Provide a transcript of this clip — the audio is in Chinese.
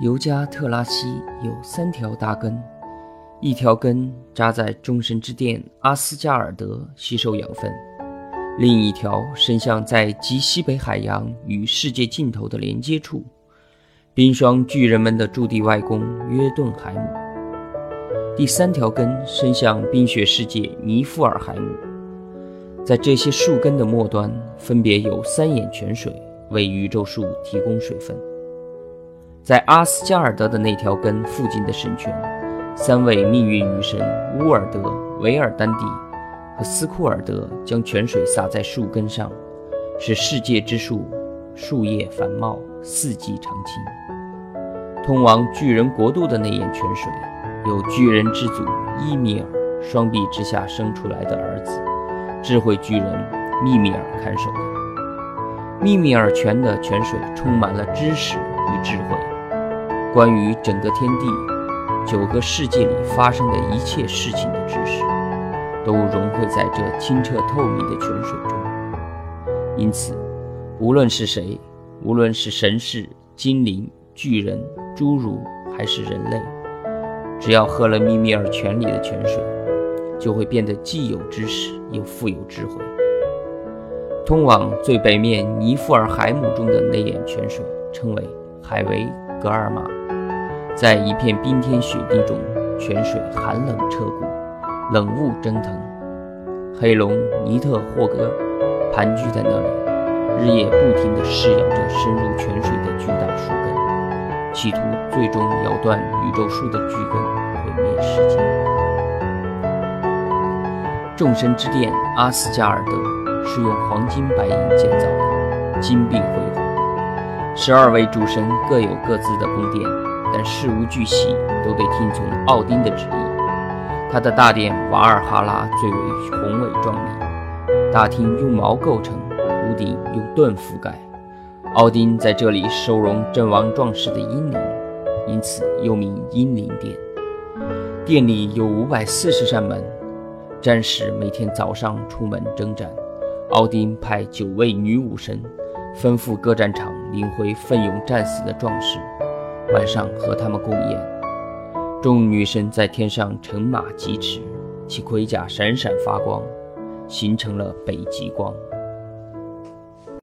尤加特拉西有三条大根，一条根扎在众神之殿阿斯加尔德吸收养分，另一条伸向在极西北海洋与世界尽头的连接处——冰霜巨人们的驻地外公约顿海姆。第三条根伸向冰雪世界尼夫尔海姆。在这些树根的末端，分别有三眼泉水为宇宙树提供水分。在阿斯加尔德的那条根附近的神泉，三位命运女神乌尔德、维尔丹蒂和斯库尔德将泉水洒在树根上，使世界之树树叶繁茂，四季常青。通往巨人国度的那眼泉水，有巨人之祖伊米尔双臂之下生出来的儿子，智慧巨人密米尔看守的。密米尔泉的泉水充满了知识与智慧。关于整个天地、九个世界里发生的一切事情的知识，都融汇在这清澈透明的泉水中。因此，无论是谁，无论是神士、精灵、巨人、侏儒，还是人类，只要喝了密米尔泉里的泉水，就会变得既有知识又富有智慧。通往最北面尼夫尔海姆中的那眼泉水，称为海维格尔玛。在一片冰天雪地中，泉水寒冷彻骨，冷雾蒸腾。黑龙尼特霍格盘踞在那里，日夜不停地试养着深入泉水的巨大树根，企图最终咬断宇宙树的巨根，毁灭世界。众神之殿阿斯加尔德是用黄金白银建造的，金碧辉煌。十二位主神各有各自的宫殿。但事无巨细都得听从奥丁的旨意。他的大殿瓦尔哈拉最为宏伟壮丽，大厅用毛构成，屋顶用盾覆盖。奥丁在这里收容阵亡壮士的英灵，因此又名英灵殿。殿里有五百四十扇门，战士每天早上出门征战。奥丁派九位女武神，吩咐各战场领回奋勇战死的壮士。晚上和他们共宴，众女神在天上乘马疾驰，其盔甲闪闪发光，形成了北极光。